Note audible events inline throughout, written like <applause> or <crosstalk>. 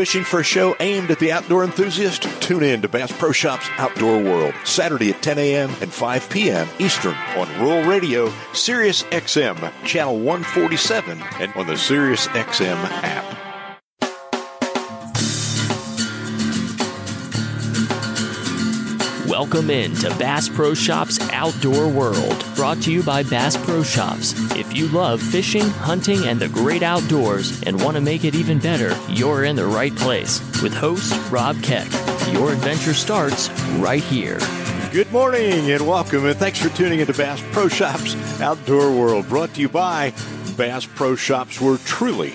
Fishing for a show aimed at the outdoor enthusiast? Tune in to Bass Pro Shops Outdoor World, Saturday at 10 a.m. and 5 p.m. Eastern on Rural Radio, Sirius XM, Channel 147, and on the Sirius XM app. Welcome in to Bass Pro Shops Outdoor World, brought to you by Bass Pro Shops. If you love fishing, hunting, and the great outdoors and want to make it even better, you're in the right place. With host Rob Keck, your adventure starts right here. Good morning and welcome, and thanks for tuning into Bass Pro Shops Outdoor World, brought to you by Bass Pro Shops, where truly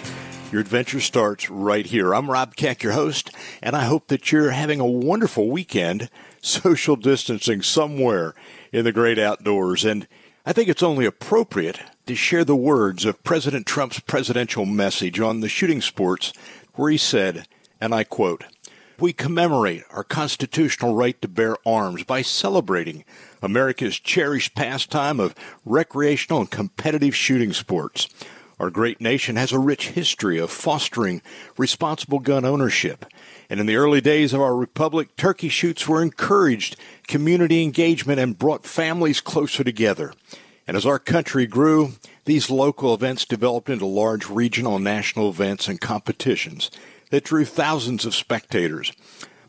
your adventure starts right here. I'm Rob Keck, your host, and I hope that you're having a wonderful weekend social distancing somewhere in the great outdoors. And I think it's only appropriate to share the words of President Trump's presidential message on the shooting sports, where he said, and I quote, we commemorate our constitutional right to bear arms by celebrating America's cherished pastime of recreational and competitive shooting sports. Our great nation has a rich history of fostering responsible gun ownership and in the early days of our republic, turkey shoots were encouraged community engagement and brought families closer together. And as our country grew, these local events developed into large regional and national events and competitions that drew thousands of spectators.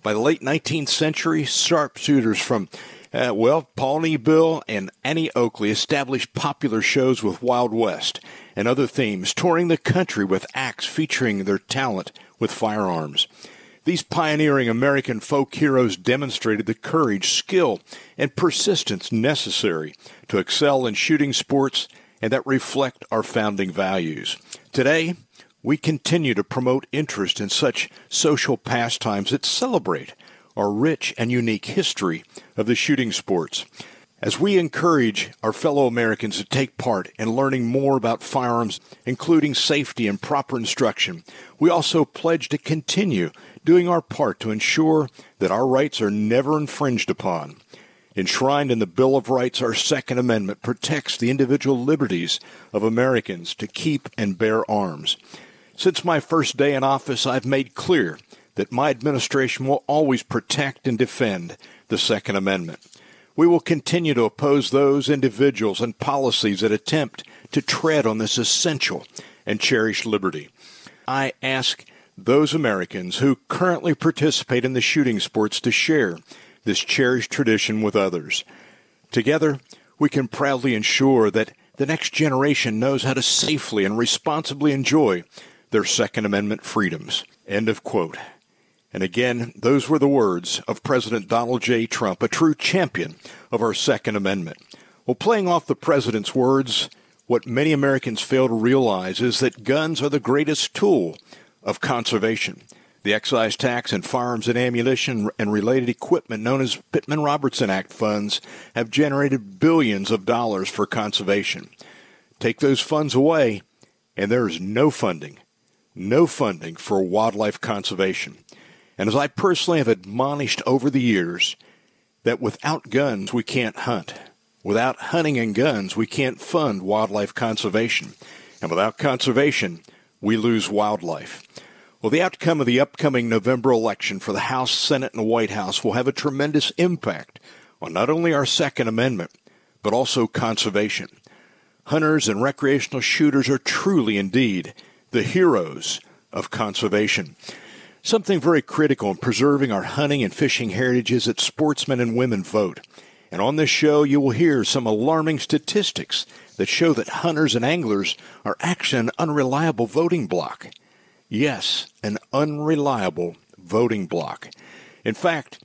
By the late 19th century, sharpshooters from uh, well, Pawnee Bill and Annie Oakley established popular shows with Wild West and other themes, touring the country with acts featuring their talent with firearms. These pioneering American folk heroes demonstrated the courage, skill, and persistence necessary to excel in shooting sports and that reflect our founding values. Today, we continue to promote interest in such social pastimes that celebrate our rich and unique history of the shooting sports. As we encourage our fellow Americans to take part in learning more about firearms, including safety and proper instruction, we also pledge to continue doing our part to ensure that our rights are never infringed upon. Enshrined in the Bill of Rights, our Second Amendment protects the individual liberties of Americans to keep and bear arms. Since my first day in office, I've made clear that my administration will always protect and defend the Second Amendment. We will continue to oppose those individuals and policies that attempt to tread on this essential and cherished liberty. I ask those Americans who currently participate in the shooting sports to share this cherished tradition with others. Together, we can proudly ensure that the next generation knows how to safely and responsibly enjoy their Second Amendment freedoms. End of quote. And again, those were the words of President Donald J. Trump, a true champion of our Second Amendment. Well, playing off the president's words, what many Americans fail to realize is that guns are the greatest tool of conservation. The excise tax and firearms and ammunition and related equipment known as Pittman Robertson Act funds have generated billions of dollars for conservation. Take those funds away, and there is no funding, no funding for wildlife conservation. And as I personally have admonished over the years, that without guns we can't hunt. Without hunting and guns, we can't fund wildlife conservation. And without conservation, we lose wildlife. Well, the outcome of the upcoming November election for the House, Senate, and White House will have a tremendous impact on not only our Second Amendment, but also conservation. Hunters and recreational shooters are truly indeed the heroes of conservation. Something very critical in preserving our hunting and fishing heritage is that sportsmen and women vote. And on this show, you will hear some alarming statistics that show that hunters and anglers are actually an unreliable voting bloc. Yes, an unreliable voting bloc. In fact,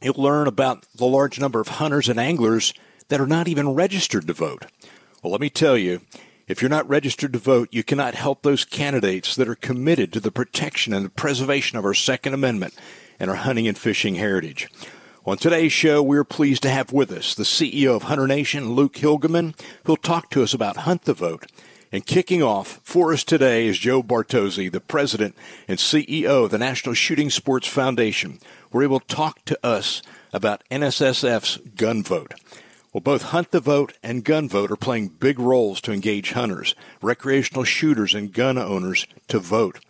you'll learn about the large number of hunters and anglers that are not even registered to vote. Well, let me tell you, if you're not registered to vote, you cannot help those candidates that are committed to the protection and the preservation of our Second Amendment and our hunting and fishing heritage. On today's show, we're pleased to have with us the CEO of Hunter Nation, Luke Hilgemann, who'll talk to us about Hunt the Vote. And kicking off for us today is Joe Bartozzi, the president and CEO of the National Shooting Sports Foundation, where he will talk to us about NSSF's gun vote. Well, both Hunt the Vote and Gun Vote are playing big roles to engage hunters, recreational shooters, and gun owners to vote.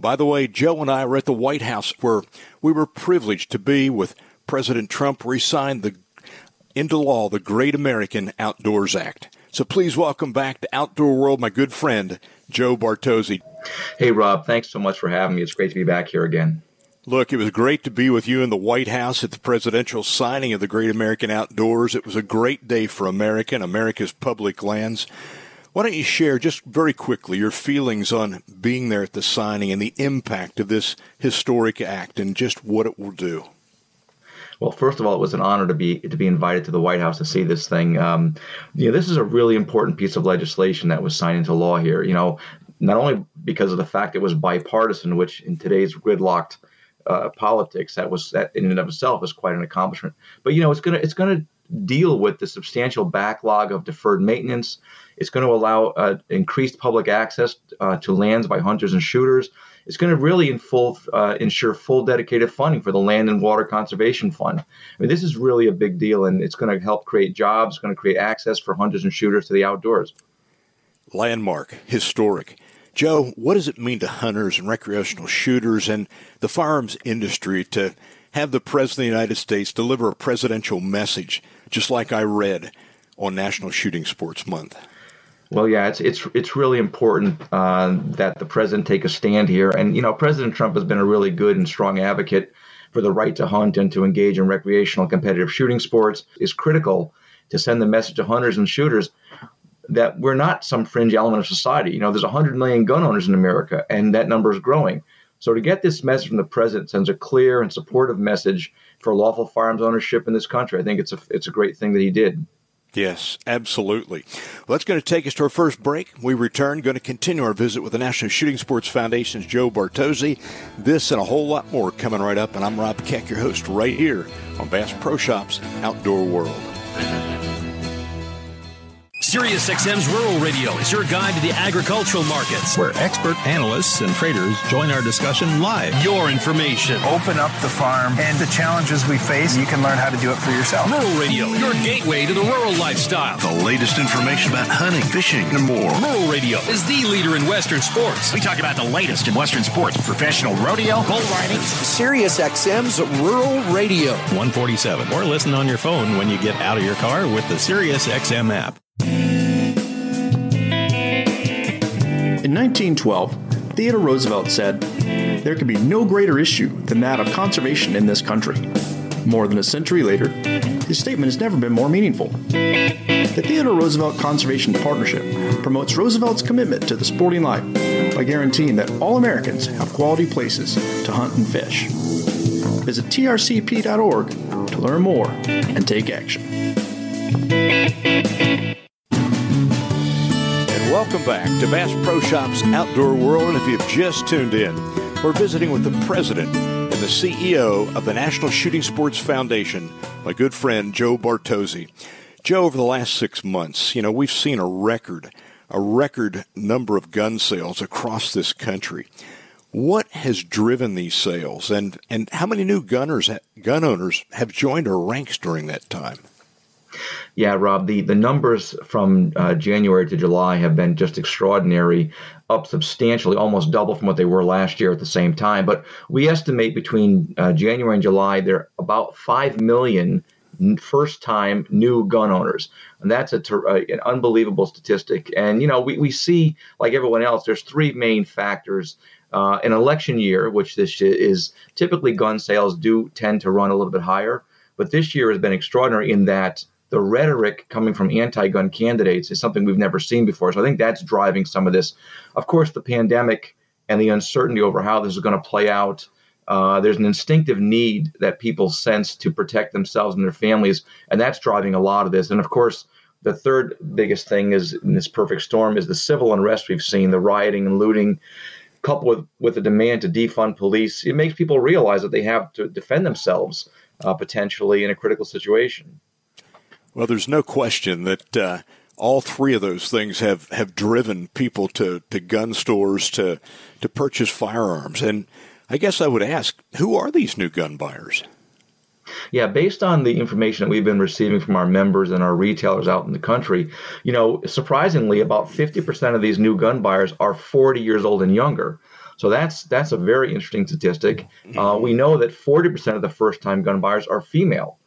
By the way, Joe and I were at the White House where we were privileged to be with President Trump, he signed the, into law the Great American Outdoors Act. So please welcome back to Outdoor World my good friend, Joe Bartozzi. Hey, Rob, thanks so much for having me. It's great to be back here again. Look, it was great to be with you in the White House at the presidential signing of the Great American Outdoors. It was a great day for America and America's public lands. Why don't you share just very quickly your feelings on being there at the signing and the impact of this historic act and just what it will do? Well, first of all, it was an honor to be to be invited to the White House to see this thing. Um, you know, this is a really important piece of legislation that was signed into law here. You know, not only because of the fact it was bipartisan, which in today's gridlocked uh, politics that was that in and of itself is quite an accomplishment. But you know, it's gonna it's gonna deal with the substantial backlog of deferred maintenance. It's going to allow uh, increased public access uh, to lands by hunters and shooters. It's going to really in full, uh, ensure full dedicated funding for the Land and Water Conservation Fund. I mean, this is really a big deal, and it's going to help create jobs. Going to create access for hunters and shooters to the outdoors. Landmark, historic. Joe, what does it mean to hunters and recreational shooters and the firearms industry to have the President of the United States deliver a presidential message, just like I read on National Shooting Sports Month? Well, yeah, it's it's it's really important uh, that the president take a stand here, and you know, President Trump has been a really good and strong advocate for the right to hunt and to engage in recreational competitive shooting sports. is critical to send the message to hunters and shooters that we're not some fringe element of society. You know, there's 100 million gun owners in America, and that number is growing. So to get this message from the president sends a clear and supportive message for lawful firearms ownership in this country. I think it's a it's a great thing that he did. Yes, absolutely. Well, that's going to take us to our first break. We return, going to continue our visit with the National Shooting Sports Foundation's Joe Bartozzi. This and a whole lot more coming right up, and I'm Rob Keck, your host, right here on Bass Pro Shops Outdoor World. SiriusXM's Rural Radio is your guide to the agricultural markets, where expert analysts and traders join our discussion live. Your information. Open up the farm and the challenges we face. You can learn how to do it for yourself. Rural Radio, your gateway to the rural lifestyle. The latest information about hunting, fishing, and more. Rural Radio is the leader in Western sports. We talk about the latest in Western sports, professional rodeo, bull riding. SiriusXM's Rural Radio. 147. Or listen on your phone when you get out of your car with the SiriusXM app. In 1912, Theodore Roosevelt said, There can be no greater issue than that of conservation in this country. More than a century later, his statement has never been more meaningful. The Theodore Roosevelt Conservation Partnership promotes Roosevelt's commitment to the sporting life by guaranteeing that all Americans have quality places to hunt and fish. Visit trcp.org to learn more and take action. Welcome back to Bass Pro Shops Outdoor World. And if you've just tuned in, we're visiting with the president and the CEO of the National Shooting Sports Foundation, my good friend Joe Bartozzi. Joe, over the last six months, you know, we've seen a record, a record number of gun sales across this country. What has driven these sales, and, and how many new gunners, gun owners have joined our ranks during that time? Yeah, Rob, the, the numbers from uh, January to July have been just extraordinary, up substantially, almost double from what they were last year at the same time. But we estimate between uh, January and July, there are about 5 million first time new gun owners. And that's a ter- uh, an unbelievable statistic. And, you know, we, we see, like everyone else, there's three main factors. Uh, an election year, which this is typically gun sales do tend to run a little bit higher. But this year has been extraordinary in that the rhetoric coming from anti-gun candidates is something we've never seen before. So I think that's driving some of this. Of course, the pandemic and the uncertainty over how this is going to play out. Uh, there's an instinctive need that people sense to protect themselves and their families, and that's driving a lot of this. And of course, the third biggest thing is in this perfect storm is the civil unrest we've seen, the rioting and looting, coupled with with the demand to defund police. It makes people realize that they have to defend themselves uh, potentially in a critical situation. Well, there's no question that uh, all three of those things have, have driven people to, to gun stores to to purchase firearms. And I guess I would ask, who are these new gun buyers? Yeah, based on the information that we've been receiving from our members and our retailers out in the country, you know, surprisingly, about 50% of these new gun buyers are 40 years old and younger. So that's that's a very interesting statistic. Uh, we know that 40% of the first-time gun buyers are female,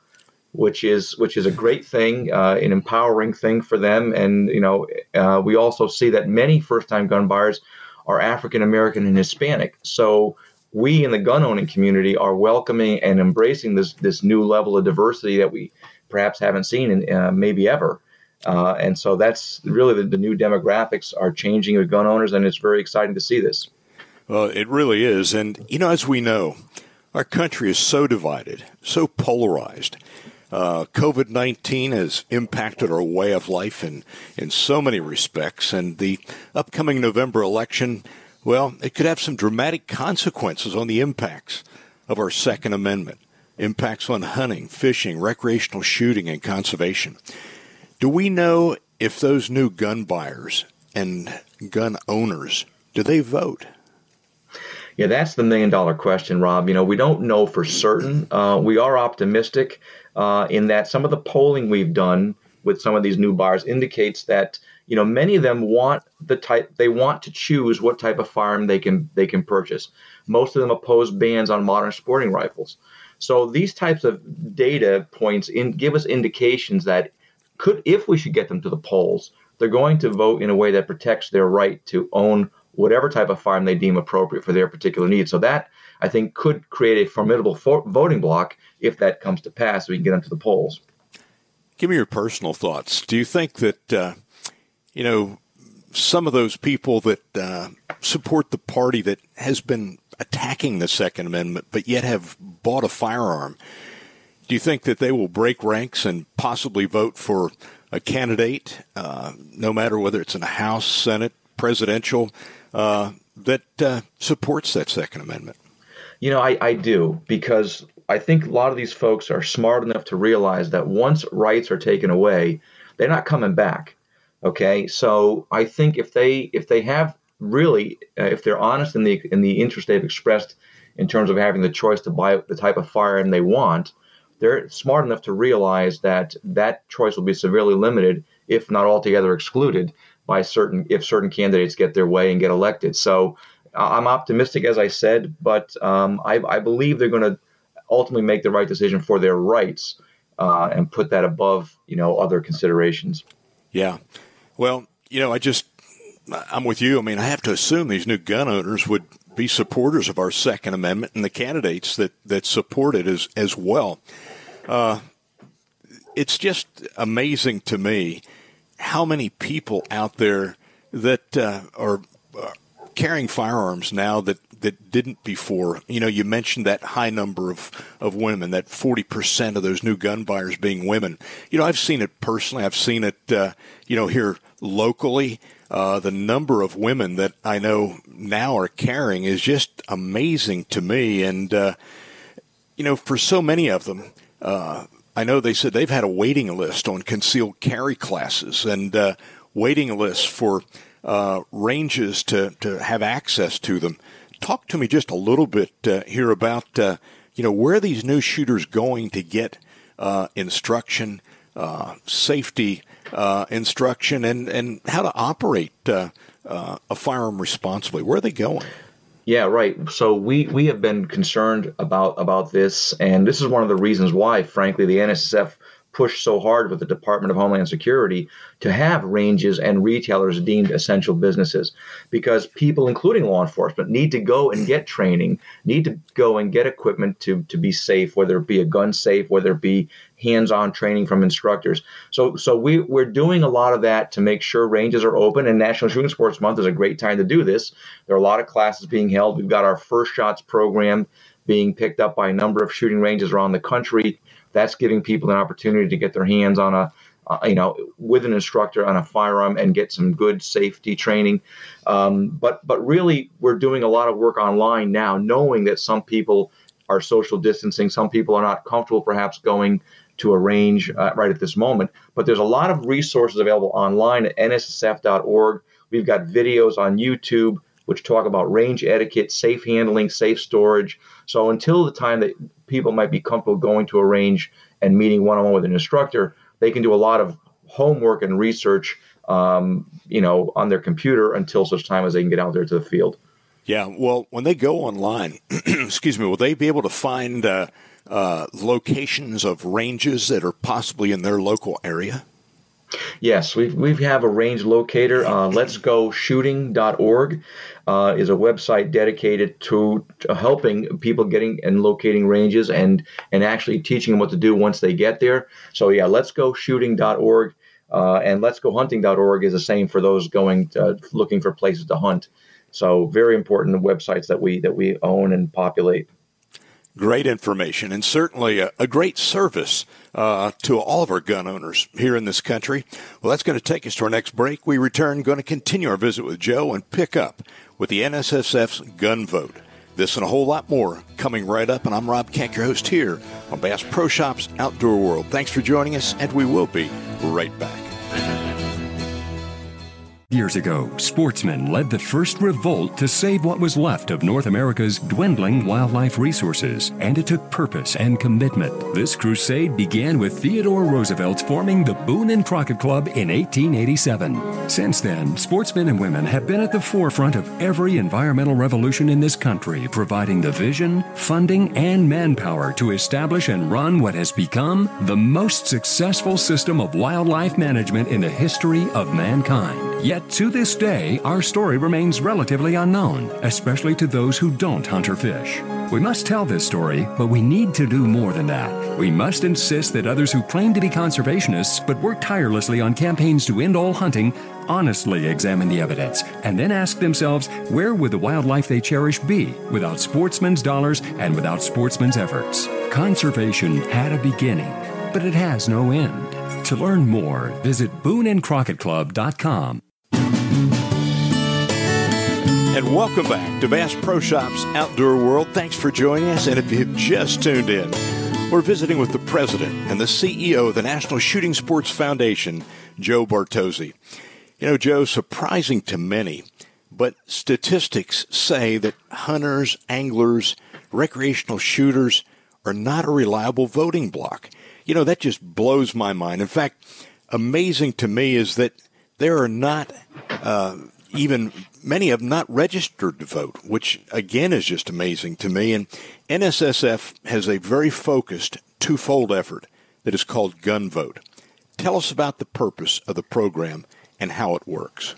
which is which is a great thing, uh, an empowering thing for them. And you know, uh, we also see that many first-time gun buyers are African American and Hispanic. So we in the gun owning community are welcoming and embracing this this new level of diversity that we perhaps haven't seen in uh, maybe ever. Uh, and so that's really the, the, new demographics are changing with gun owners, and it's very exciting to see this. Well, it really is. And, you know, as we know, our country is so divided, so polarized. Uh, COVID 19 has impacted our way of life in, in so many respects, and the upcoming November election, well, it could have some dramatic consequences on the impacts of our Second Amendment, impacts on hunting, fishing, recreational shooting, and conservation. Do we know if those new gun buyers and gun owners do they vote? Yeah, that's the million dollar question, Rob. You know, we don't know for certain. Uh, we are optimistic uh, in that some of the polling we've done with some of these new buyers indicates that you know many of them want the type they want to choose what type of firearm they can they can purchase. Most of them oppose bans on modern sporting rifles. So these types of data points in, give us indications that could, if we should get them to the polls, they're going to vote in a way that protects their right to own whatever type of firearm they deem appropriate for their particular needs. So that I think could create a formidable voting bloc if that comes to pass. So we can get into the polls. Give me your personal thoughts. Do you think that uh, you know some of those people that uh, support the party that has been attacking the Second Amendment, but yet have bought a firearm? Do you think that they will break ranks and possibly vote for a candidate, uh, no matter whether it's in the House, Senate, presidential, uh, that uh, supports that Second Amendment? You know, I, I do because I think a lot of these folks are smart enough to realize that once rights are taken away, they're not coming back. Okay, so I think if they if they have really uh, if they're honest in the in the interest they've expressed in terms of having the choice to buy the type of firearm they want, they're smart enough to realize that that choice will be severely limited, if not altogether excluded, by certain if certain candidates get their way and get elected. So I'm optimistic, as I said, but um, I, I, believe they're going to ultimately make the right decision for their rights uh, and put that above you know other considerations. Yeah, well, you know, I just I'm with you. I mean, I have to assume these new gun owners would be supporters of our Second Amendment and the candidates that, that support it as, as well. Uh, it's just amazing to me how many people out there that uh, are carrying firearms now that, that didn't before. You know, you mentioned that high number of, of women, that 40% of those new gun buyers being women. You know, I've seen it personally. I've seen it, uh, you know, here locally. Uh, the number of women that I know now are carrying is just amazing to me. And, uh, you know, for so many of them, uh, I know they said they've had a waiting list on concealed carry classes and uh, waiting lists for uh, ranges to, to have access to them. Talk to me just a little bit uh, here about, you know, where these new shooters going to get instruction, safety, uh, instruction and, and how to operate uh, uh, a firearm responsibly. Where are they going? Yeah, right. So we, we have been concerned about about this, and this is one of the reasons why, frankly, the NSSF pushed so hard with the Department of Homeland Security to have ranges and retailers deemed essential businesses because people, including law enforcement, need to go and get training, need to go and get equipment to, to be safe, whether it be a gun safe, whether it be hands-on training from instructors. So so we, we're doing a lot of that to make sure ranges are open and National Shooting Sports Month is a great time to do this. There are a lot of classes being held. We've got our first shots program being picked up by a number of shooting ranges around the country that's giving people an opportunity to get their hands on a uh, you know, with an instructor on a firearm and get some good safety training. Um, but but really, we're doing a lot of work online now, knowing that some people are social distancing, some people are not comfortable, perhaps going to a range uh, right at this moment. But there's a lot of resources available online at nssf.org. We've got videos on YouTube which talk about range etiquette, safe handling, safe storage. So until the time that people might be comfortable going to a range and meeting one on one with an instructor, they can do a lot of homework and research, um, you know, on their computer until such time as they can get out there to the field. Yeah, well, when they go online, <clears throat> excuse me, will they be able to find uh, uh, locations of ranges that are possibly in their local area? Yes, we we have a range locator. Uh, Let's Go Shooting.org uh, is a website dedicated to, to, helping people getting and locating ranges and and actually teaching them what to do once they get there. So yeah, Let's Go Shooting.org uh, and Let's Go Hunting.org is the same for those going to, uh, looking for places to hunt. So very important websites that we that we own and populate. Great information and certainly a, a great service uh, to all of our gun owners here in this country. Well, that's going to take us to our next break. We return, going to continue our visit with Joe and pick up with the NSSF's gun vote. This and a whole lot more coming right up, and I'm Rob Keck, your host here on Bass Pro Shops Outdoor World. Thanks for joining us, and we will be right back. Years ago, sportsmen led the first revolt to save what was left of North America's dwindling wildlife resources, and it took purpose and commitment. This crusade began with Theodore Roosevelt forming the Boone and Crockett Club in 1887. Since then, sportsmen and women have been at the forefront of every environmental revolution in this country, providing the vision, funding, and manpower to establish and run what has become the most successful system of wildlife management in the history of mankind. Yet to this day, our story remains relatively unknown, especially to those who don't hunt or fish. We must tell this story, but we need to do more than that. We must insist that others who claim to be conservationists but work tirelessly on campaigns to end all hunting honestly examine the evidence and then ask themselves where would the wildlife they cherish be without sportsmen's dollars and without sportsmen's efforts? Conservation had a beginning, but it has no end. To learn more, visit booneandcrockettclub.com. And welcome back to Bass Pro Shops Outdoor World. Thanks for joining us. And if you've just tuned in, we're visiting with the president and the CEO of the National Shooting Sports Foundation, Joe Bartozzi. You know, Joe, surprising to many, but statistics say that hunters, anglers, recreational shooters are not a reliable voting block. You know, that just blows my mind. In fact, amazing to me is that there are not uh, even many have not registered to vote, which again is just amazing to me. And NSSF has a very focused twofold effort that is called Gun Vote. Tell us about the purpose of the program and how it works.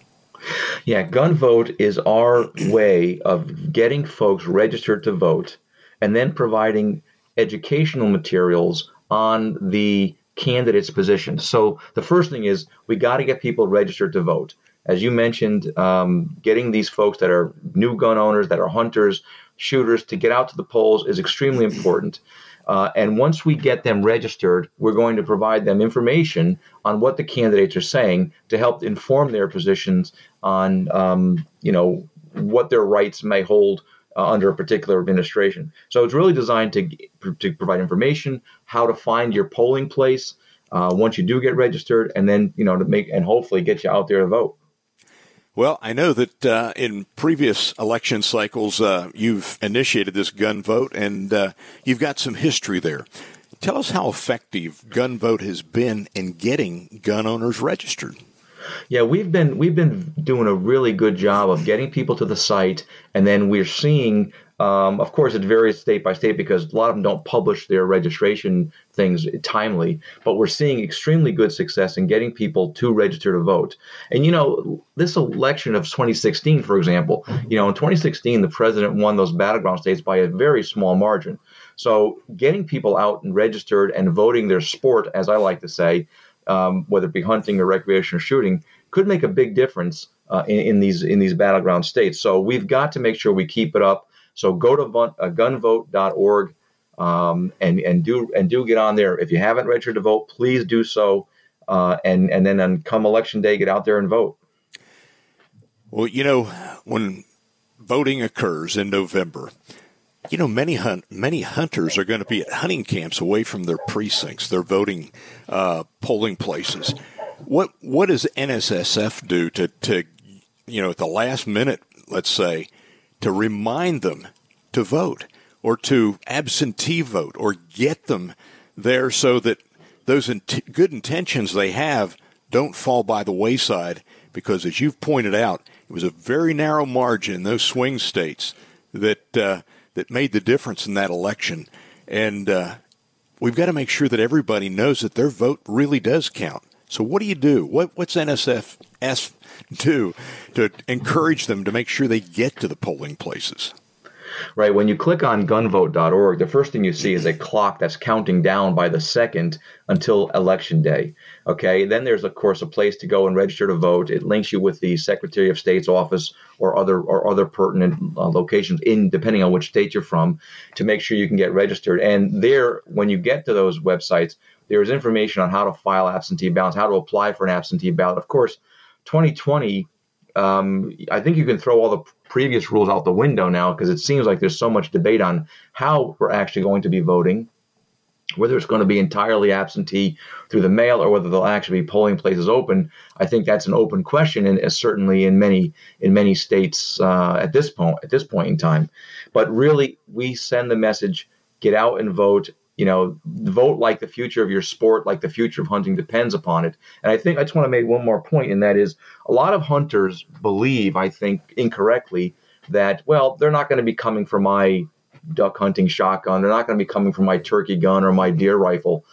Yeah, Gun Vote is our way of getting folks registered to vote and then providing educational materials on the candidate's position. So the first thing is we got to get people registered to vote as you mentioned, um, getting these folks that are new gun owners, that are hunters, shooters, to get out to the polls is extremely important. Uh, and once we get them registered, we're going to provide them information on what the candidates are saying to help inform their positions on, um, you know, what their rights may hold uh, under a particular administration. So it's really designed to to provide information, how to find your polling place uh, once you do get registered, and then you know to make and hopefully get you out there to vote. Well, I know that uh, in previous election cycles, uh, you've initiated this gun vote and uh, you've got some history there. Tell us how effective gun vote has been in getting gun owners registered. Yeah, we've been we've been doing a really good job of getting people to the site, and then we're seeing um, of course, it varies state by state because a lot of them don't publish their registration things timely. But we're seeing extremely good success in getting people to register to vote. And you know, this election of 2016, for example, you know, in 2016, the president won those battleground states by a very small margin. So getting people out and registered and voting their sport, as I like to say, um, whether it be hunting or recreation or shooting, could make a big difference uh, in, in, these in these battleground states. So we've got to make sure we keep it up. So go to uh, gunvote.org um, and and do and do get on there. If you haven't registered to vote, please do so. Uh, and and then on come election day, get out there and vote. Well, you know when voting occurs in November, you know many hunt many hunters are going to be at hunting camps away from their precincts, their voting uh, polling places. What what does NSSF do to to you know at the last minute, let's say, to remind them to vote or to absentee vote or get them there so that those good intentions they have don't fall by the wayside because as you've pointed out It was a very narrow margin in those swing states that uh, that made the difference in that election, and uh, we've got to make sure that everybody knows that their vote really does count. So, what do you do? What, what's NSFS <laughs> do to encourage them to make sure they get to the polling places? right? When you click on gunvote.org, the first thing you see is a clock that's counting down by the second until election day. Okay, then there's of course a place to go and register to vote. It links you with the Secretary of State's office or other or other pertinent uh, locations in depending on which state you're from to make sure you can get registered. And there, when you get to those websites, there is information on how to file absentee ballots, how to apply for an absentee ballot. Of course, 2020 um, I think you can throw all the previous rules out the window now because it seems like there's so much debate on how we're actually going to be voting, whether it's going to be entirely absentee through the mail or whether they'll actually be polling places open. I think that's an open question, and certainly in many in many states uh, at this point at this point in time. But really, we send the message: get out and vote you know, vote like the future of your sport, like the future of hunting depends upon it. And I think I just want to make one more point, and that is a lot of hunters believe, I think incorrectly, that, well, they're not going to be coming for my duck hunting shotgun. They're not going to be coming for my turkey gun or my deer rifle.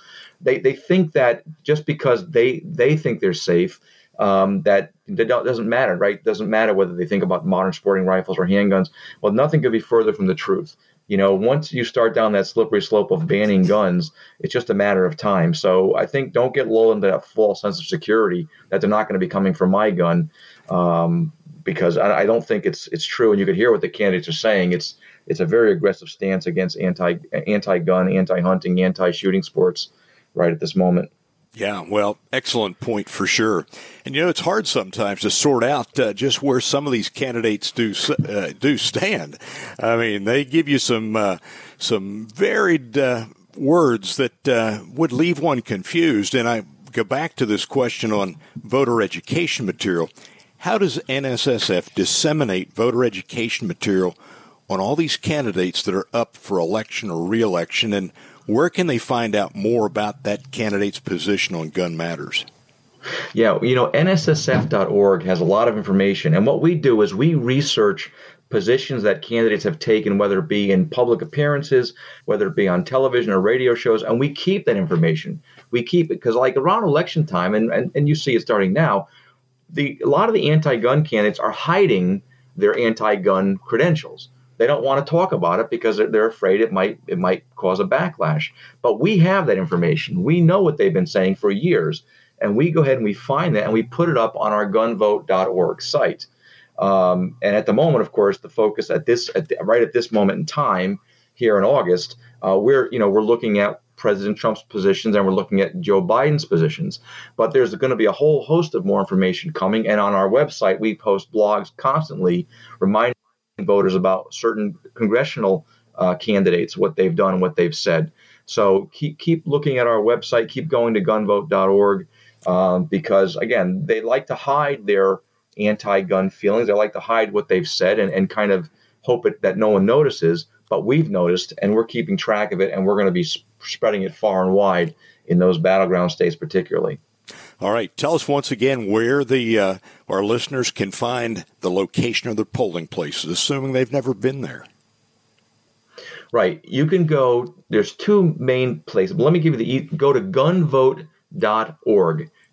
They, they think that just because they, they think they're safe, um, that it doesn't matter, right? Doesn't matter whether they think about modern sporting rifles or handguns. Well, nothing could be further from the truth you know, once you start down that slippery slope of banning guns, it's just a matter of time. So I think don't get lulled into that false sense of security that they're not going to be coming for my gun, um, because I, I, don't think it's it's true. And you could hear what the candidates are saying. It's it's a very aggressive stance against anti anti gun, anti hunting, anti shooting sports right at this moment. Yeah, well, excellent point for sure. And you know, it's hard sometimes to sort out uh, just where some of these candidates do uh, do stand. I mean, they give you some uh, some varied uh, words that uh, would leave one confused. And I go back to this question on voter education material. How does NSSF disseminate voter education material on all these candidates that are up for election or reelection and where can they find out more about that candidate's position on gun matters? Yeah, you know, NSSF.org has a lot of information. And what we do is we research positions that candidates have taken, whether it be in public appearances, whether it be on television or radio shows, and we keep that information. We keep it because, like around election time, and, and, and you see it starting now, the a lot of the anti gun candidates are hiding their anti gun credentials they don't want to talk about it because they're afraid it might it might cause a backlash. But we have that information. We know what they've been saying for years, and we go ahead and we find that and we put it up on our gunvote.org site. Um, and at the moment, of course, the focus at this at the, right at this moment in time here in August, uh, we're you know we're looking at President Trump's positions and we're looking at Joe Biden's positions. But there's going to be a whole host of more information coming, and on our website we post blogs constantly reminding voters about certain congressional uh, candidates, what they've done, what they've said. So keep keep looking at our website, keep going to gunvote.org, um, because again, they like to hide their anti-gun feelings. They like to hide what they've said and, and kind of hope it, that no one notices. But we've noticed, and we're keeping track of it, and we're going to be sp- spreading it far and wide in those battleground states, particularly. All right. Tell us once again where the uh, our listeners can find the location of their polling places, assuming they've never been there. Right. You can go. There's two main places. But let me give you the go to gunvote.org.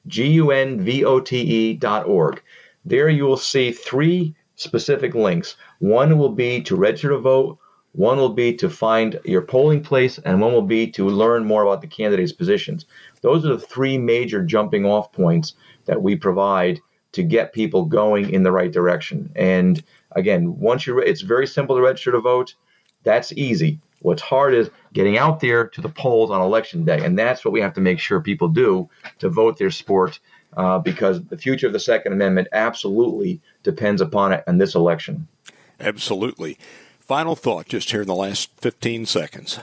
G U N V O T E dot org. There you will see three specific links. One will be to register to vote. One will be to find your polling place, and one will be to learn more about the candidates' positions. Those are the three major jumping off points that we provide to get people going in the right direction. And again, once you, it's very simple to register to vote. That's easy. What's hard is getting out there to the polls on election day, and that's what we have to make sure people do to vote their sport, uh, because the future of the Second Amendment absolutely depends upon it in this election. Absolutely. Final thought, just here in the last 15 seconds.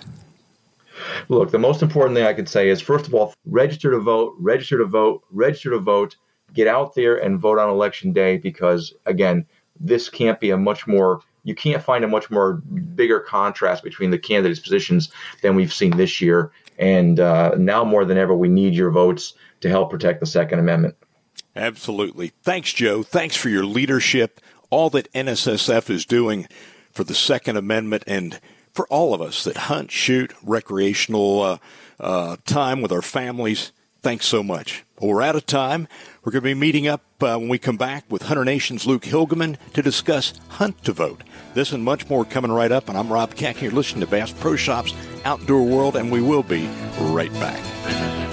Look, the most important thing I could say is first of all, register to vote, register to vote, register to vote, get out there and vote on election day because, again, this can't be a much more you can't find a much more bigger contrast between the candidates' positions than we've seen this year. And uh, now more than ever, we need your votes to help protect the Second Amendment. Absolutely. Thanks, Joe. Thanks for your leadership, all that NSSF is doing for the Second Amendment, and for all of us that hunt, shoot, recreational uh, uh, time with our families. Thanks so much. Well, we're out of time. We're going to be meeting up uh, when we come back with Hunter Nation's Luke Hilgemann to discuss Hunt to Vote. This and much more coming right up. And I'm Rob Keck. You're listening to Bass Pro Shops Outdoor World, and we will be right back.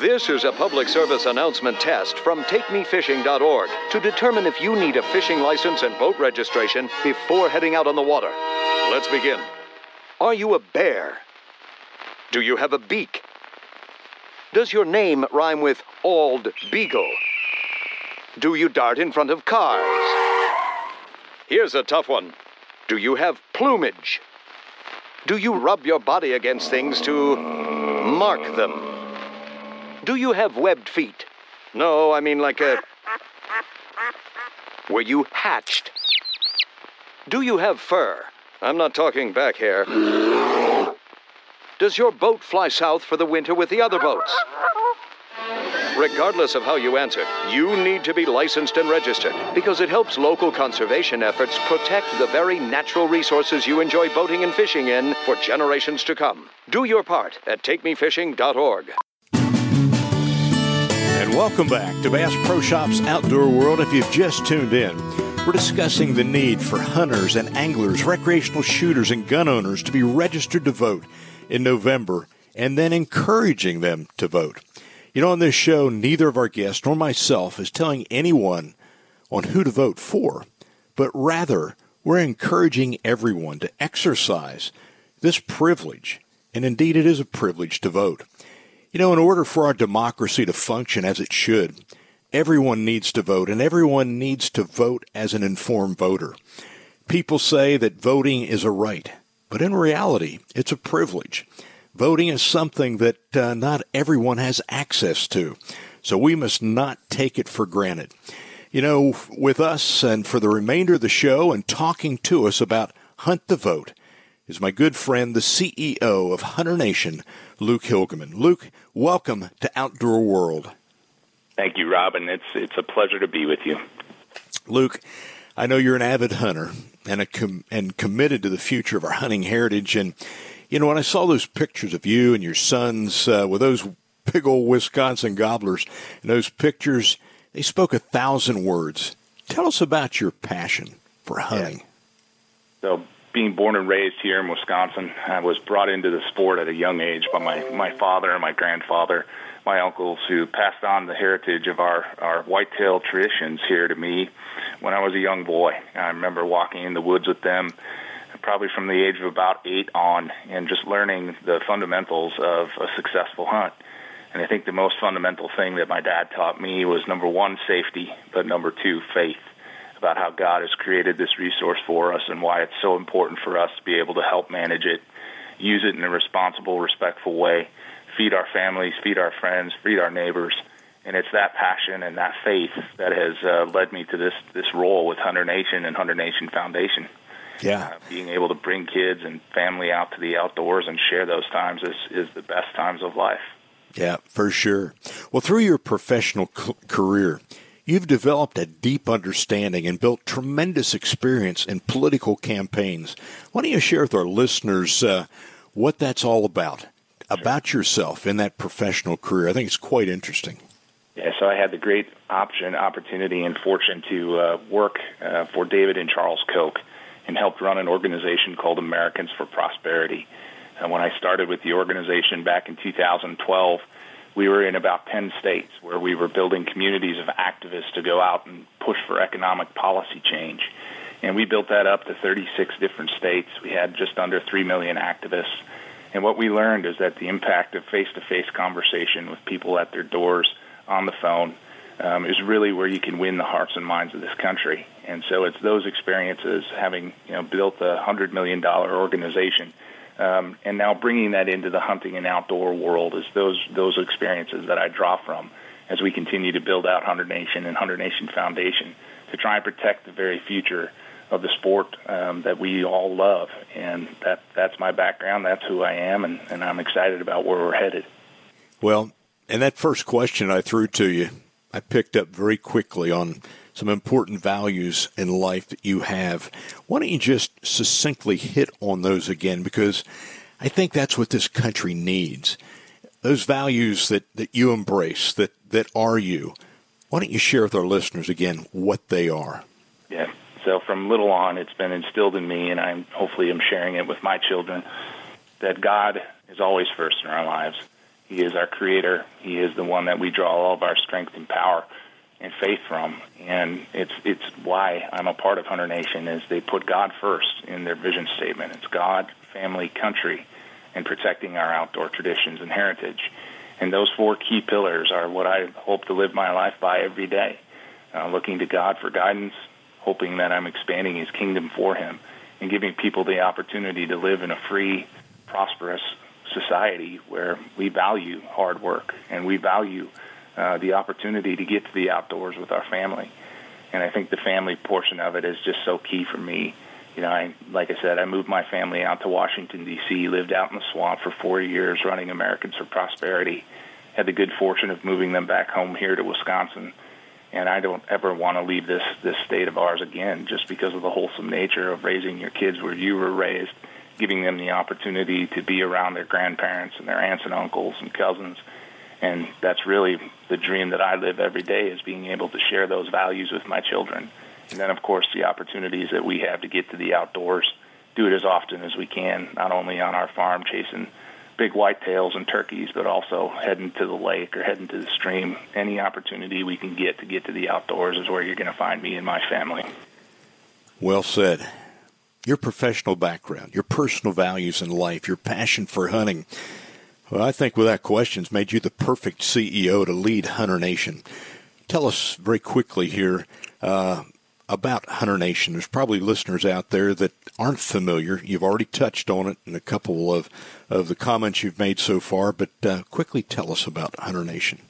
This is a public service announcement test from TakeMeFishing.org to determine if you need a fishing license and boat registration before heading out on the water. Let's begin. Are you a bear? Do you have a beak? Does your name rhyme with Ald Beagle? Do you dart in front of cars? Here's a tough one. Do you have plumage? Do you rub your body against things to mark them? Do you have webbed feet? No, I mean like a. Were you hatched? Do you have fur? I'm not talking back hair. Does your boat fly south for the winter with the other boats? Regardless of how you answer, you need to be licensed and registered because it helps local conservation efforts protect the very natural resources you enjoy boating and fishing in for generations to come. Do your part at takemefishing.org. And welcome back to Bass Pro Shops Outdoor World. If you've just tuned in, we're discussing the need for hunters and anglers, recreational shooters, and gun owners to be registered to vote in November and then encouraging them to vote. You know, on this show, neither of our guests nor myself is telling anyone on who to vote for, but rather we're encouraging everyone to exercise this privilege. And indeed, it is a privilege to vote. You know, in order for our democracy to function as it should, everyone needs to vote, and everyone needs to vote as an informed voter. People say that voting is a right, but in reality, it's a privilege. Voting is something that uh, not everyone has access to, so we must not take it for granted. You know, with us and for the remainder of the show and talking to us about Hunt the Vote is my good friend, the CEO of Hunter Nation, Luke Hilgemann. Luke, welcome to Outdoor World. Thank you, Robin. It's it's a pleasure to be with you. Luke, I know you're an avid hunter and a com- and committed to the future of our hunting heritage. And you know, when I saw those pictures of you and your sons uh, with those big old Wisconsin gobblers, and those pictures, they spoke a thousand words. Tell us about your passion for hunting. Yeah. So, being born and raised here in Wisconsin, I was brought into the sport at a young age by my my father and my grandfather, my uncles, who passed on the heritage of our our whitetail traditions here to me when I was a young boy. I remember walking in the woods with them, probably from the age of about eight on, and just learning the fundamentals of a successful hunt. And I think the most fundamental thing that my dad taught me was number one, safety, but number two, faith about how God has created this resource for us and why it's so important for us to be able to help manage it, use it in a responsible, respectful way, feed our families, feed our friends, feed our neighbors. And it's that passion and that faith that has uh, led me to this this role with Hunter Nation and Hunter Nation Foundation. Yeah, uh, being able to bring kids and family out to the outdoors and share those times is is the best times of life. Yeah, for sure. Well, through your professional c- career, You've developed a deep understanding and built tremendous experience in political campaigns. Why don't you share with our listeners uh, what that's all about, about yourself in that professional career? I think it's quite interesting. Yeah, so I had the great option, opportunity, and fortune to uh, work uh, for David and Charles Koch and helped run an organization called Americans for Prosperity. And when I started with the organization back in 2012, we were in about 10 states where we were building communities of activists to go out and push for economic policy change. And we built that up to 36 different states. We had just under 3 million activists. And what we learned is that the impact of face to face conversation with people at their doors on the phone um, is really where you can win the hearts and minds of this country. And so it's those experiences, having you know built a hundred million dollar organization, um, and now bringing that into the hunting and outdoor world is those those experiences that I draw from as we continue to build out Hunter Nation and Hunter Nation Foundation to try and protect the very future of the sport um, that we all love. And that that's my background. That's who I am, and, and I'm excited about where we're headed. Well, And that first question I threw to you, I picked up very quickly on some important values in life that you have. Why don't you just succinctly hit on those again? Because I think that's what this country needs. Those values that, that you embrace, that, that are you. Why don't you share with our listeners again what they are? Yeah. So from little on, it's been instilled in me, and I'm hopefully I'm sharing it with my children that God is always first in our lives. He is our creator. He is the one that we draw all of our strength and power and faith from. And it's it's why I'm a part of Hunter Nation is they put God first in their vision statement. It's God, family, country, and protecting our outdoor traditions and heritage. And those four key pillars are what I hope to live my life by every day. Uh, looking to God for guidance, hoping that I'm expanding His kingdom for Him, and giving people the opportunity to live in a free, prosperous society where we value hard work and we value uh, the opportunity to get to the outdoors with our family. And I think the family portion of it is just so key for me. You know, I like I said, I moved my family out to Washington D.C., lived out in the swamp for four years, running Americans for Prosperity. Had the good fortune of moving them back home here to Wisconsin, and I don't ever want to leave this this state of ours again, just because of the wholesome nature of raising your kids where you were raised, giving them the opportunity to be around their grandparents and their aunts and uncles and cousins and that's really the dream that I live every day is being able to share those values with my children. And then, of course, the opportunities that we have to get to the outdoors, do it as often as we can, not only on our farm chasing big whitetails and turkeys, but also heading to the lake or heading to the stream. Any opportunity we can get to get to the outdoors is where you're going to find me and my family. Well said. Your professional background, your personal values in life, your passion for hunting, well, I think without questions made you the perfect CEO to lead Hunter Nation. Tell us very quickly here uh, about Hunter Nation. There's probably listeners out there that aren't familiar. You've already touched on it in a couple of, of the comments you've made so far, but uh, quickly tell us about Hunter Nation.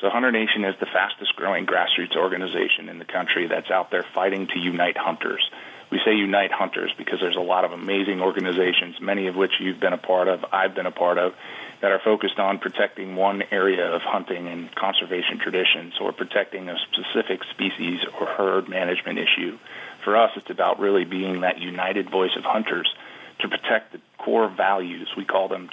So, Hunter Nation is the fastest growing grassroots organization in the country that's out there fighting to unite hunters. We say unite hunters because there's a lot of amazing organizations, many of which you've been a part of, I've been a part of, that are focused on protecting one area of hunting and conservation traditions or protecting a specific species or herd management issue. For us, it's about really being that united voice of hunters to protect the core values. We call them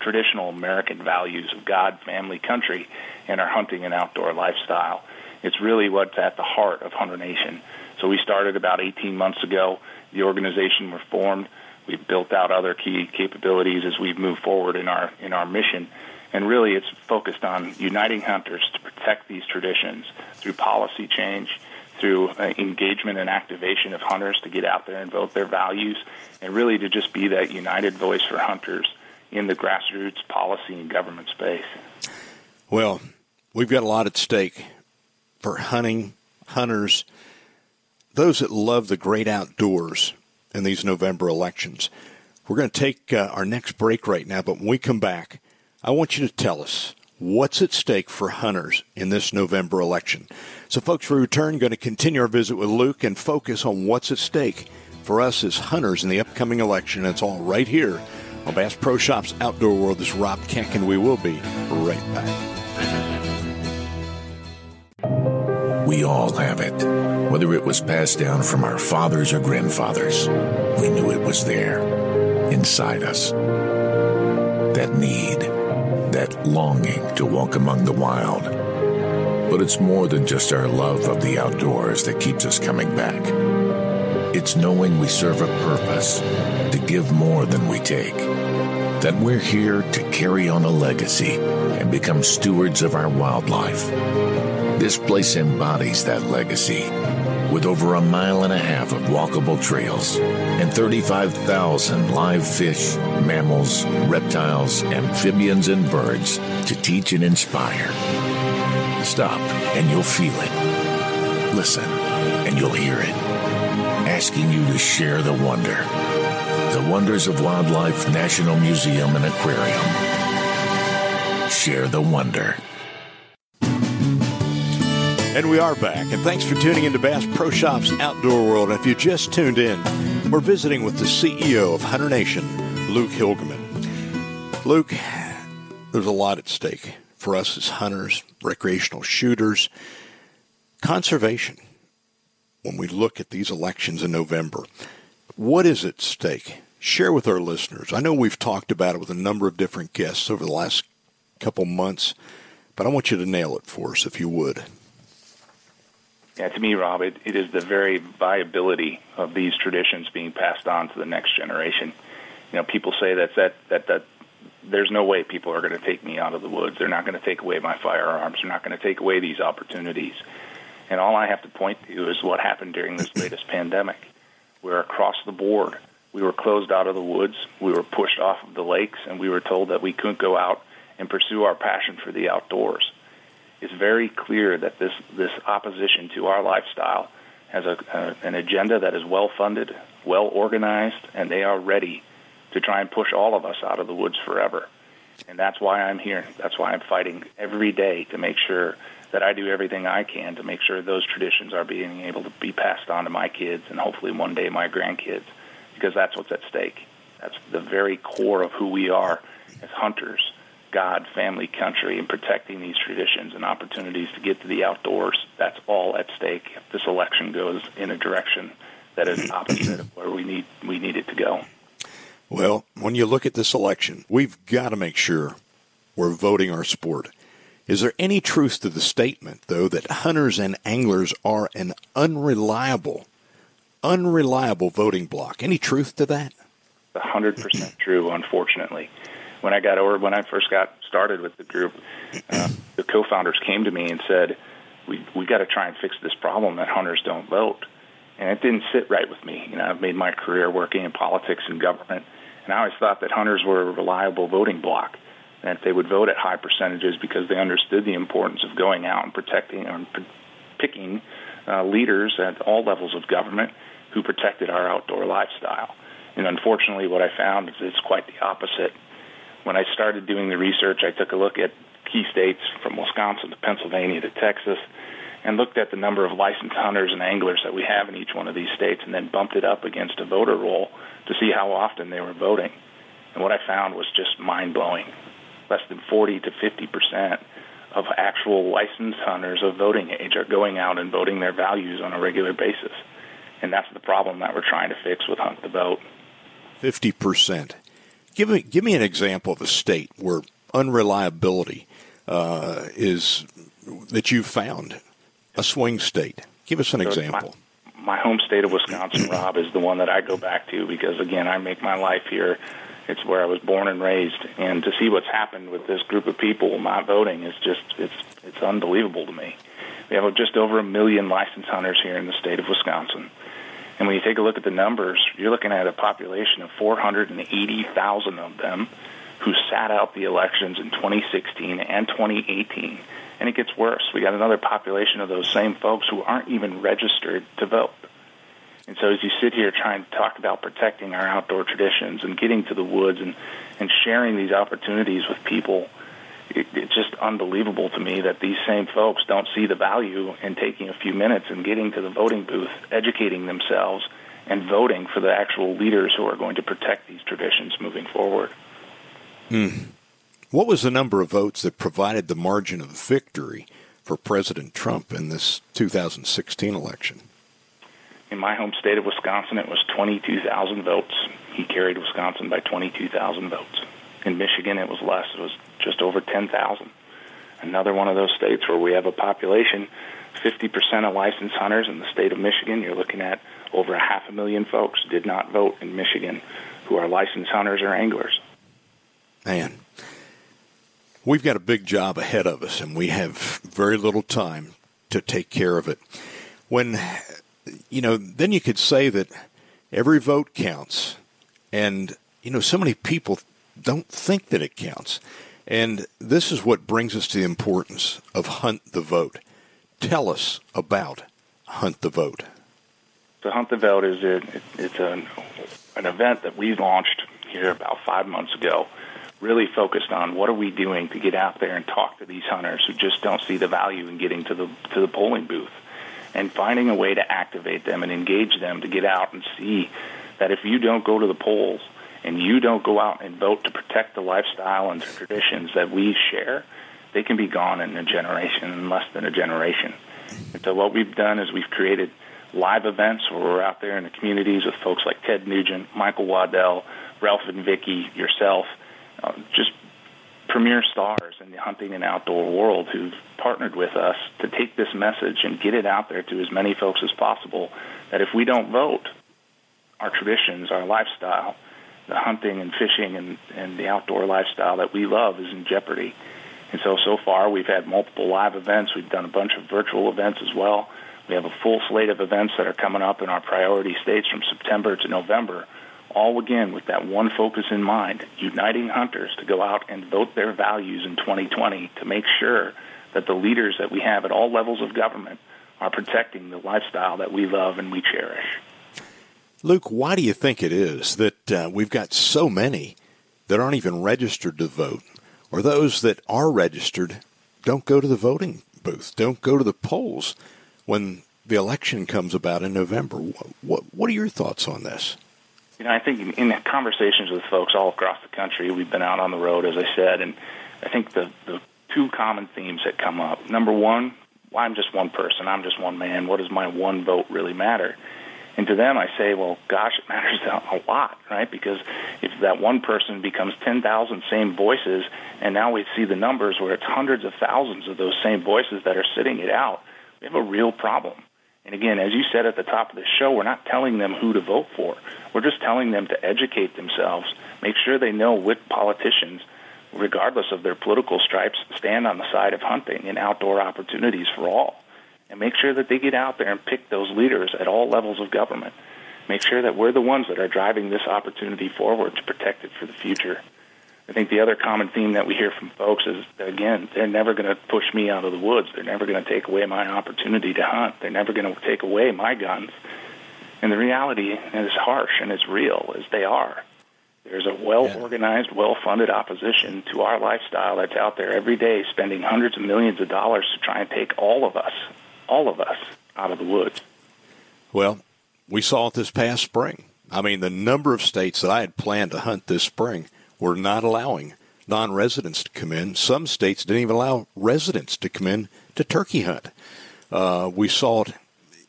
traditional American values of God, family, country, and our hunting and outdoor lifestyle. It's really what's at the heart of Hunter Nation. So we started about 18 months ago. The organization was formed We've built out other key capabilities as we've moved forward in our in our mission. And really, it's focused on uniting hunters to protect these traditions through policy change, through uh, engagement and activation of hunters to get out there and vote their values, and really to just be that united voice for hunters in the grassroots policy and government space. Well, we've got a lot at stake for hunting, hunters, those that love the great outdoors in these November elections. We're going to take uh, our next break right now, but when we come back, I want you to tell us what's at stake for hunters in this November election. So, folks, we return, going to continue our visit with Luke and focus on what's at stake for us as hunters in the upcoming election. It's all right here on Bass Pro Shops Outdoor World. This is Rob Keck, and we will be right back. We all have it. Whether it was passed down from our fathers or grandfathers, we knew it was there, inside us. That need, that longing to walk among the wild. But it's more than just our love of the outdoors that keeps us coming back. It's knowing we serve a purpose to give more than we take. That we're here to carry on a legacy and become stewards of our wildlife this place embodies that legacy with over a mile and a half of walkable trails and 35,000 live fish, mammals, reptiles, amphibians, and birds to teach and inspire. Stop and you'll feel it. Listen and you'll hear it. Asking you to share the wonder. The Wonders of Wildlife National Museum and Aquarium. Share the wonder. And we are back. And thanks for tuning into Bass Pro Shops Outdoor World. And if you just tuned in, we're visiting with the CEO of Hunter Nation, Luke Hilgemann. Luke, there's a lot at stake for us as hunters, recreational shooters. Conservation. When we look at these elections in November, what is at stake? Share with our listeners. I know we've talked about it with a number of different guests over the last couple months, but I want you to nail it for us if you would. Yeah, to me, Rob, it, it is the very viability of these traditions being passed on to the next generation. You know, people say that that that, that there's no way people are going to take me out of the woods. They're not going to take away my firearms. They're not going to take away these opportunities. And all I have to point to is what happened during this latest pandemic, where across the board we were closed out of the woods, we were pushed off of the lakes, and we were told that we couldn't go out and pursue our passion for the outdoors it's very clear that this, this opposition to our lifestyle has a, an agenda that is well funded, well organized, and they are ready to try and push all of us out of the woods forever. And that's why I'm here. That's why I'm fighting every day to make sure that I do everything I can to make sure those traditions are being able to be passed on to my kids and hopefully one day my grandkids, because that's what's at stake. That's the very core of who we are as hunters God, family, country, and protecting these traditions and opportunities to get to the outdoors. That's all at stake if this election goes in a direction that is opposite of where we need we need it to go. Well, when you look at this election, we've got to make sure we're voting our sport. Is there any truth to the statement, though, that hunters and anglers are an unreliable, unreliable voting bloc? Any truth to that? 100% true, unfortunately when I got over when I first got started with the group, uh, the co-founders came to me and said, "We we got to try and fix this problem that hunters don't vote." And it didn't sit right with me. You know, I've made my career working in politics and government, and I always thought that hunters were a reliable voting bloc, that they would vote at high percentages because they understood the importance of going out and protecting and p- picking uh, leaders at all levels of government who protected our outdoor lifestyle. And unfortunately, what I found is it's quite the opposite when I started doing the research, I took a look at key states from Wisconsin to Pennsylvania to Texas and looked at the number of licensed hunters and anglers that we have in each one of these states and then bumped it up against a voter roll to see how often they were voting. And what I found was just mind blowing. Less than 40 to 50 percent of actual licensed hunters of voting age are going out and voting their values on a regular basis. And that's the problem that we're trying to fix with Hunt the Vote. 50 percent. Give me give me an example of a state where unreliability uh, is that you've found a swing state. Give us an so example. My, my home state of Wisconsin, <clears throat> Rob, is the one that I go back to because again, I make my life here. It's where I was born and raised, and to see what's happened with this group of people not voting is just it's it's unbelievable to me. We have just over a million licensed hunters here in the state of Wisconsin. And when you take a look at the numbers, you're looking at a population of 480,000 of them who sat out the elections in 2016 and 2018. And it gets worse. We got another population of those same folks who aren't even registered to vote. And so as you sit here trying to talk about protecting our outdoor traditions and getting to the woods and, and sharing these opportunities with people – it, it's just unbelievable to me that these same folks don't see the value in taking a few minutes and getting to the voting booth, educating themselves, and voting for the actual leaders who are going to protect these traditions moving forward. Hmm. What was the number of votes that provided the margin of victory for President Trump in this 2016 election? In my home state of Wisconsin, it was 22,000 votes. He carried Wisconsin by 22,000 votes. In Michigan, it was less. It was just over 10,000. Another one of those states where we have a population, 50% of licensed hunters in the state of Michigan. You're looking at over a half a million folks did not vote in Michigan who are licensed hunters or anglers. Man, we've got a big job ahead of us, and we have very little time to take care of it. When, you know, then you could say that every vote counts. And, you know, so many people don't think that it counts. And this is what brings us to the importance of Hunt the Vote. Tell us about Hunt the Vote. So Hunt the Vote is a, it's an, an event that we launched here about five months ago, really focused on what are we doing to get out there and talk to these hunters who just don't see the value in getting to the to the polling booth, and finding a way to activate them and engage them to get out and see that if you don't go to the polls and you don't go out and vote to protect the lifestyle and the traditions that we share, they can be gone in a generation, in less than a generation. And so what we've done is we've created live events where we're out there in the communities with folks like Ted Nugent, Michael Waddell, Ralph and Vicky, yourself, uh, just premier stars in the hunting and outdoor world who've partnered with us to take this message and get it out there to as many folks as possible that if we don't vote, our traditions, our lifestyle, the hunting and fishing and, and the outdoor lifestyle that we love is in jeopardy. And so, so far, we've had multiple live events. We've done a bunch of virtual events as well. We have a full slate of events that are coming up in our priority states from September to November, all again with that one focus in mind uniting hunters to go out and vote their values in 2020 to make sure that the leaders that we have at all levels of government are protecting the lifestyle that we love and we cherish. Luke, why do you think it is that uh, we've got so many that aren't even registered to vote, or those that are registered don't go to the voting booth, don't go to the polls when the election comes about in November? What, what, what are your thoughts on this? You know, I think in conversations with folks all across the country, we've been out on the road, as I said, and I think the, the two common themes that come up. Number one, I'm just one person. I'm just one man. What does my one vote really matter? And to them, I say, well, gosh, it matters <laughs> a lot, right? Because if that one person becomes 10,000 same voices, and now we see the numbers where it's hundreds of thousands of those same voices that are sitting it out, we have a real problem. And again, as you said at the top of the show, we're not telling them who to vote for. We're just telling them to educate themselves, make sure they know which politicians, regardless of their political stripes, stand on the side of hunting and outdoor opportunities for all and make sure that they get out there and pick those leaders at all levels of government. Make sure that we're the ones that are driving this opportunity forward to protect it for the future. I think the other common theme that we hear from folks is, again, they're never going to push me out of the woods. They're never going to take away my opportunity to hunt. They're never going to take away my guns. And the reality is harsh and it's real, as they are. There's a well organized, well funded opposition to our lifestyle that's out there every day spending hundreds of millions of dollars to try and take all of us all of us out of the woods. Well, we saw it this past spring. I mean, the number of states that I had planned to hunt this spring were not allowing non residents to come in. Some states didn't even allow residents to come in to turkey hunt. Uh, we saw it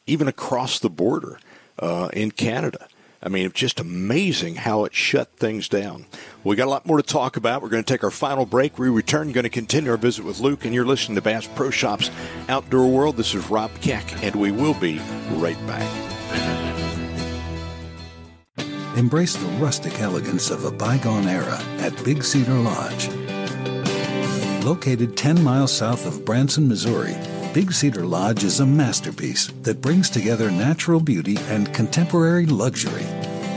even across the border uh, in Canada. I mean, it's just amazing how it shut things down. We got a lot more to talk about. We're going to take our final break. We return, going to continue our visit with Luke, and you're listening to Bass Pro Shops Outdoor World. This is Rob Keck, and we will be right back. Embrace the rustic elegance of a bygone era at Big Cedar Lodge. Located 10 miles south of Branson, Missouri, Big Cedar Lodge is a masterpiece that brings together natural beauty and contemporary luxury.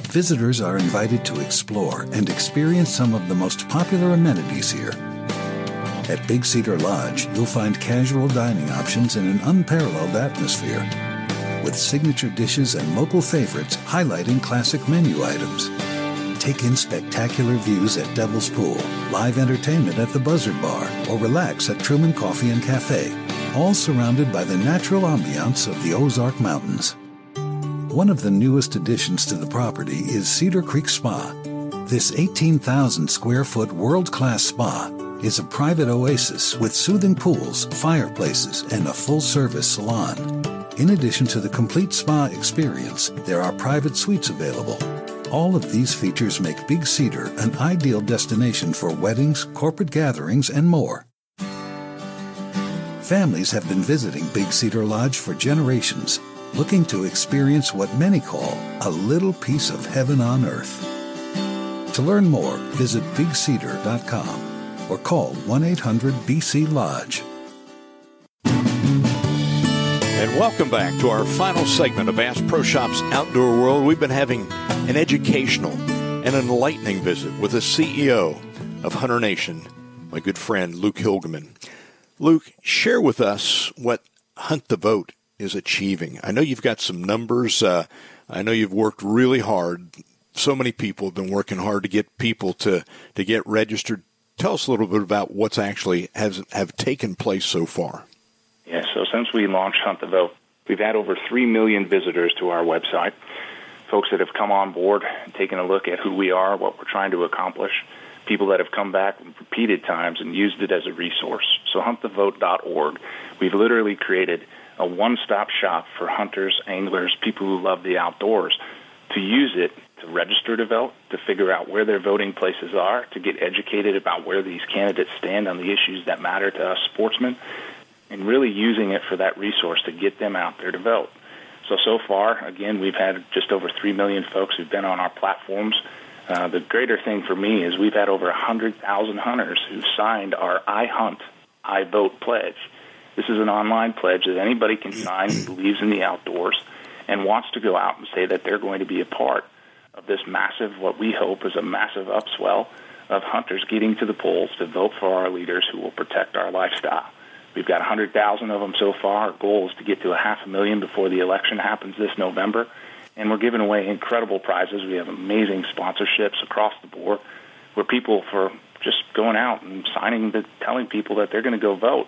Visitors are invited to explore and experience some of the most popular amenities here. At Big Cedar Lodge, you'll find casual dining options in an unparalleled atmosphere, with signature dishes and local favorites highlighting classic menu items. Take in spectacular views at Devil's Pool, live entertainment at the Buzzard Bar, or relax at Truman Coffee and Cafe all surrounded by the natural ambiance of the Ozark Mountains. One of the newest additions to the property is Cedar Creek Spa. This 18,000 square foot world class spa is a private oasis with soothing pools, fireplaces, and a full service salon. In addition to the complete spa experience, there are private suites available. All of these features make Big Cedar an ideal destination for weddings, corporate gatherings, and more. Families have been visiting Big Cedar Lodge for generations, looking to experience what many call a little piece of heaven on earth. To learn more, visit bigcedar.com or call 1 800 BC Lodge. And welcome back to our final segment of Bass Pro Shops Outdoor World. We've been having an educational and enlightening visit with the CEO of Hunter Nation, my good friend Luke Hilgemann. Luke, share with us what Hunt the Vote is achieving. I know you've got some numbers. Uh, I know you've worked really hard. So many people have been working hard to get people to, to get registered. Tell us a little bit about what's actually has have taken place so far. Yeah, so since we launched Hunt the Vote, we've had over 3 million visitors to our website. Folks that have come on board and taken a look at who we are, what we're trying to accomplish, people that have come back repeated times and used it as a resource. So huntthevote.org, we've literally created a one-stop shop for hunters, anglers, people who love the outdoors to use it to register to vote, to figure out where their voting places are, to get educated about where these candidates stand on the issues that matter to us sportsmen, and really using it for that resource to get them out there to vote. So, so far, again, we've had just over 3 million folks who've been on our platforms. Uh, the greater thing for me is we've had over 100,000 hunters who've signed our I Hunt, I Vote pledge. This is an online pledge that anybody can sign who believes in the outdoors and wants to go out and say that they're going to be a part of this massive, what we hope is a massive upswell of hunters getting to the polls to vote for our leaders who will protect our lifestyle. We've got 100,000 of them so far. Our goal is to get to a half a million before the election happens this November. And we're giving away incredible prizes. We have amazing sponsorships across the board where people, for just going out and signing, the, telling people that they're going to go vote,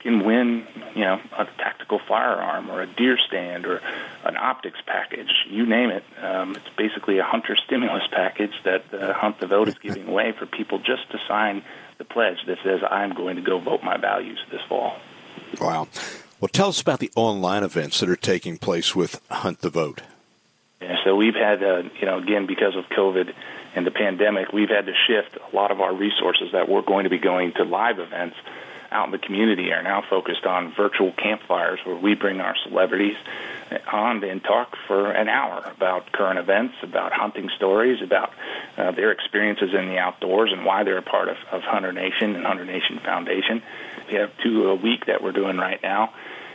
can win, you know, a tactical firearm or a deer stand or an optics package. You name it. Um, it's basically a hunter stimulus package that uh, Hunt the Vote is giving away for people just to sign the pledge that says, I'm going to go vote my values this fall. Wow. Well, tell us about the online events that are taking place with Hunt the Vote. Yeah, so we've had, uh, you know, again, because of COVID and the pandemic, we've had to shift a lot of our resources that we're going to be going to live events out in the community are now focused on virtual campfires where we bring our celebrities on and talk for an hour about current events, about hunting stories, about uh, their experiences in the outdoors and why they're a part of, of Hunter Nation and Hunter Nation Foundation. We have two a week that we're doing right now.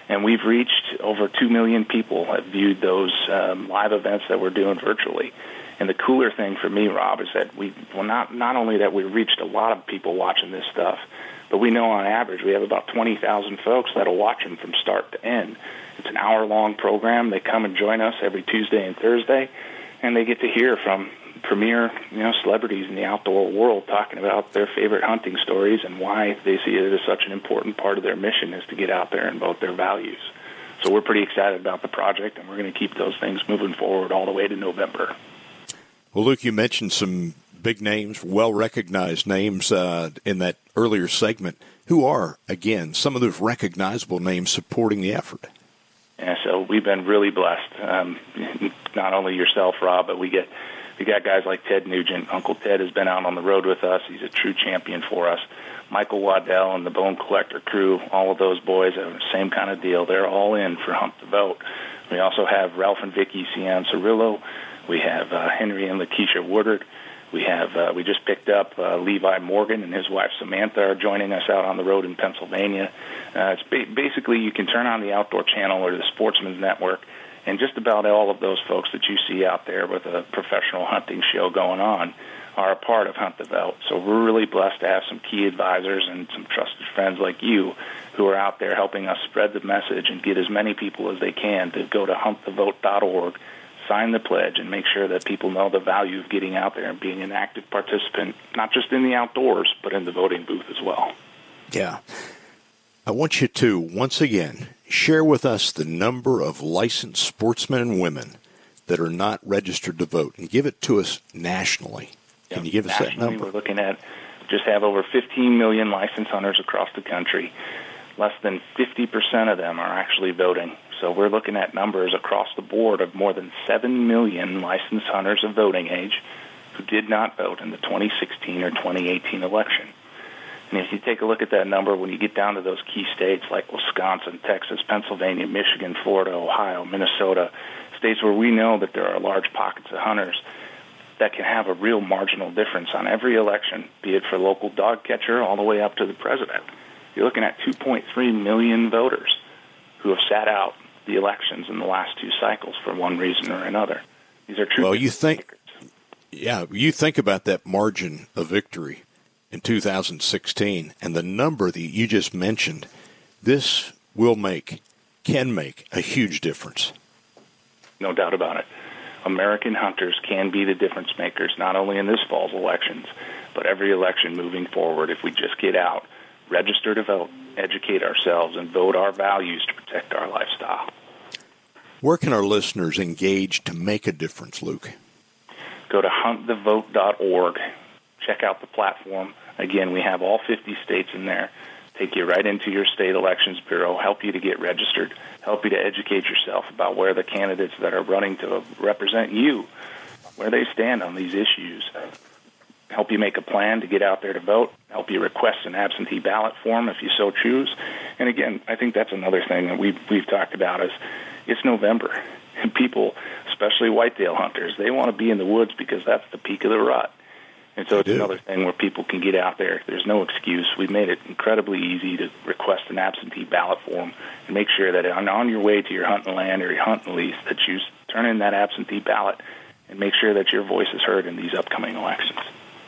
And we've reached over 2 million people have viewed those um, live events that we're doing virtually. And the cooler thing for me, Rob, is that we well not not only that we reached a lot of people watching this stuff, but we know on average we have about 20,000 folks that'll watch them from start to end. It's an hour long program. They come and join us every Tuesday and Thursday, and they get to hear from premier you know celebrities in the outdoor world talking about their favorite hunting stories and why they see it as such an important part of their mission is to get out there and vote their values. So we're pretty excited about the project, and we're going to keep those things moving forward all the way to November. Well, Luke, you mentioned some big names, well recognized names uh, in that earlier segment. Who are, again, some of those recognizable names supporting the effort? Yeah, so we've been really blessed. Um, not only yourself, Rob, but we get we got guys like Ted Nugent. Uncle Ted has been out on the road with us. He's a true champion for us. Michael Waddell and the Bone Collector crew, all of those boys have the same kind of deal. They're all in for Hunt the Vote. We also have Ralph and Vicky Cianciarulo. We have uh, Henry and Lakeisha Woodard. We have uh, we just picked up uh, Levi Morgan and his wife Samantha are joining us out on the road in Pennsylvania. Uh, it's ba- basically you can turn on the Outdoor Channel or the Sportsman's Network, and just about all of those folks that you see out there with a professional hunting show going on are a part of Hunt the Vote. So we're really blessed to have some key advisors and some trusted friends like you who are out there helping us spread the message and get as many people as they can to go to huntthevote.org sign the pledge and make sure that people know the value of getting out there and being an active participant, not just in the outdoors, but in the voting booth as well. Yeah. I want you to, once again, share with us the number of licensed sportsmen and women that are not registered to vote and give it to us nationally. Can you give us nationally, that number? We're looking at just have over 15 million licensed hunters across the country. Less than 50% of them are actually voting. So we're looking at numbers across the board of more than 7 million licensed hunters of voting age who did not vote in the 2016 or 2018 election. And if you take a look at that number, when you get down to those key states like Wisconsin, Texas, Pennsylvania, Michigan, Florida, Ohio, Minnesota, states where we know that there are large pockets of hunters that can have a real marginal difference on every election, be it for local dog catcher all the way up to the president. You're looking at 2.3 million voters who have sat out the elections in the last two cycles for one reason or another. These are true. Well, you think, yeah, you think about that margin of victory in 2016 and the number that you just mentioned. This will make, can make a huge difference. No doubt about it. American hunters can be the difference makers, not only in this fall's elections, but every election moving forward if we just get out, register to vote, educate ourselves, and vote our values to protect our lifestyle. Where can our listeners engage to make a difference, Luke? Go to huntthevote.org. check out the platform. Again, we have all 50 states in there. Take you right into your state elections bureau, help you to get registered, help you to educate yourself about where the candidates that are running to represent you, where they stand on these issues, help you make a plan to get out there to vote, help you request an absentee ballot form if you so choose. And again, I think that's another thing that we've we've talked about is it's November and <laughs> people, especially whitetail hunters, they want to be in the woods because that's the peak of the rut. And so it's another thing where people can get out there. There's no excuse. We've made it incredibly easy to request an absentee ballot form and make sure that on, on your way to your hunting land or your hunting lease that you turn in that absentee ballot and make sure that your voice is heard in these upcoming elections.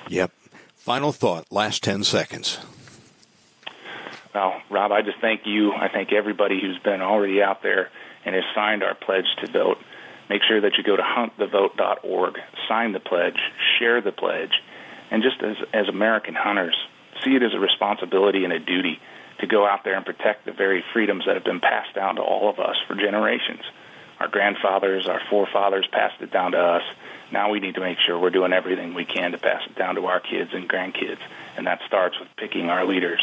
Yep. Final thought, last 10 seconds. Well, Rob, I just thank you. I thank everybody who's been already out there and has signed our pledge to vote. Make sure that you go to huntthevote.org, sign the pledge, share the pledge, and just as, as American hunters, see it as a responsibility and a duty to go out there and protect the very freedoms that have been passed down to all of us for generations. Our grandfathers, our forefathers passed it down to us. Now we need to make sure we're doing everything we can to pass it down to our kids and grandkids, and that starts with picking our leaders.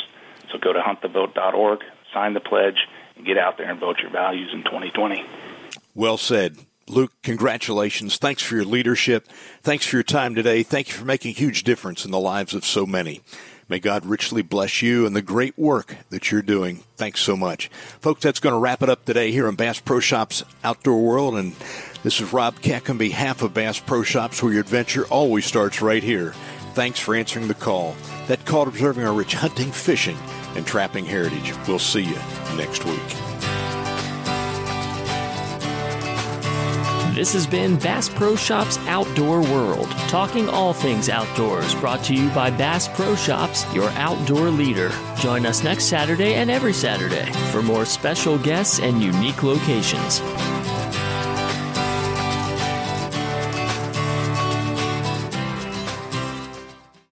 So go to huntthevote.org, sign the pledge, and get out there and vote your values in 2020. Well said. Luke, congratulations. Thanks for your leadership. Thanks for your time today. Thank you for making a huge difference in the lives of so many. May God richly bless you and the great work that you're doing. Thanks so much. Folks, that's going to wrap it up today here on Bass Pro Shops Outdoor World. And this is Rob Keck on behalf of Bass Pro Shops, where your adventure always starts right here. Thanks for answering the call. That call observing our rich hunting, fishing, and trapping heritage. We'll see you next week. This has been Bass Pro Shops Outdoor World, talking all things outdoors, brought to you by Bass Pro Shops, your outdoor leader. Join us next Saturday and every Saturday for more special guests and unique locations.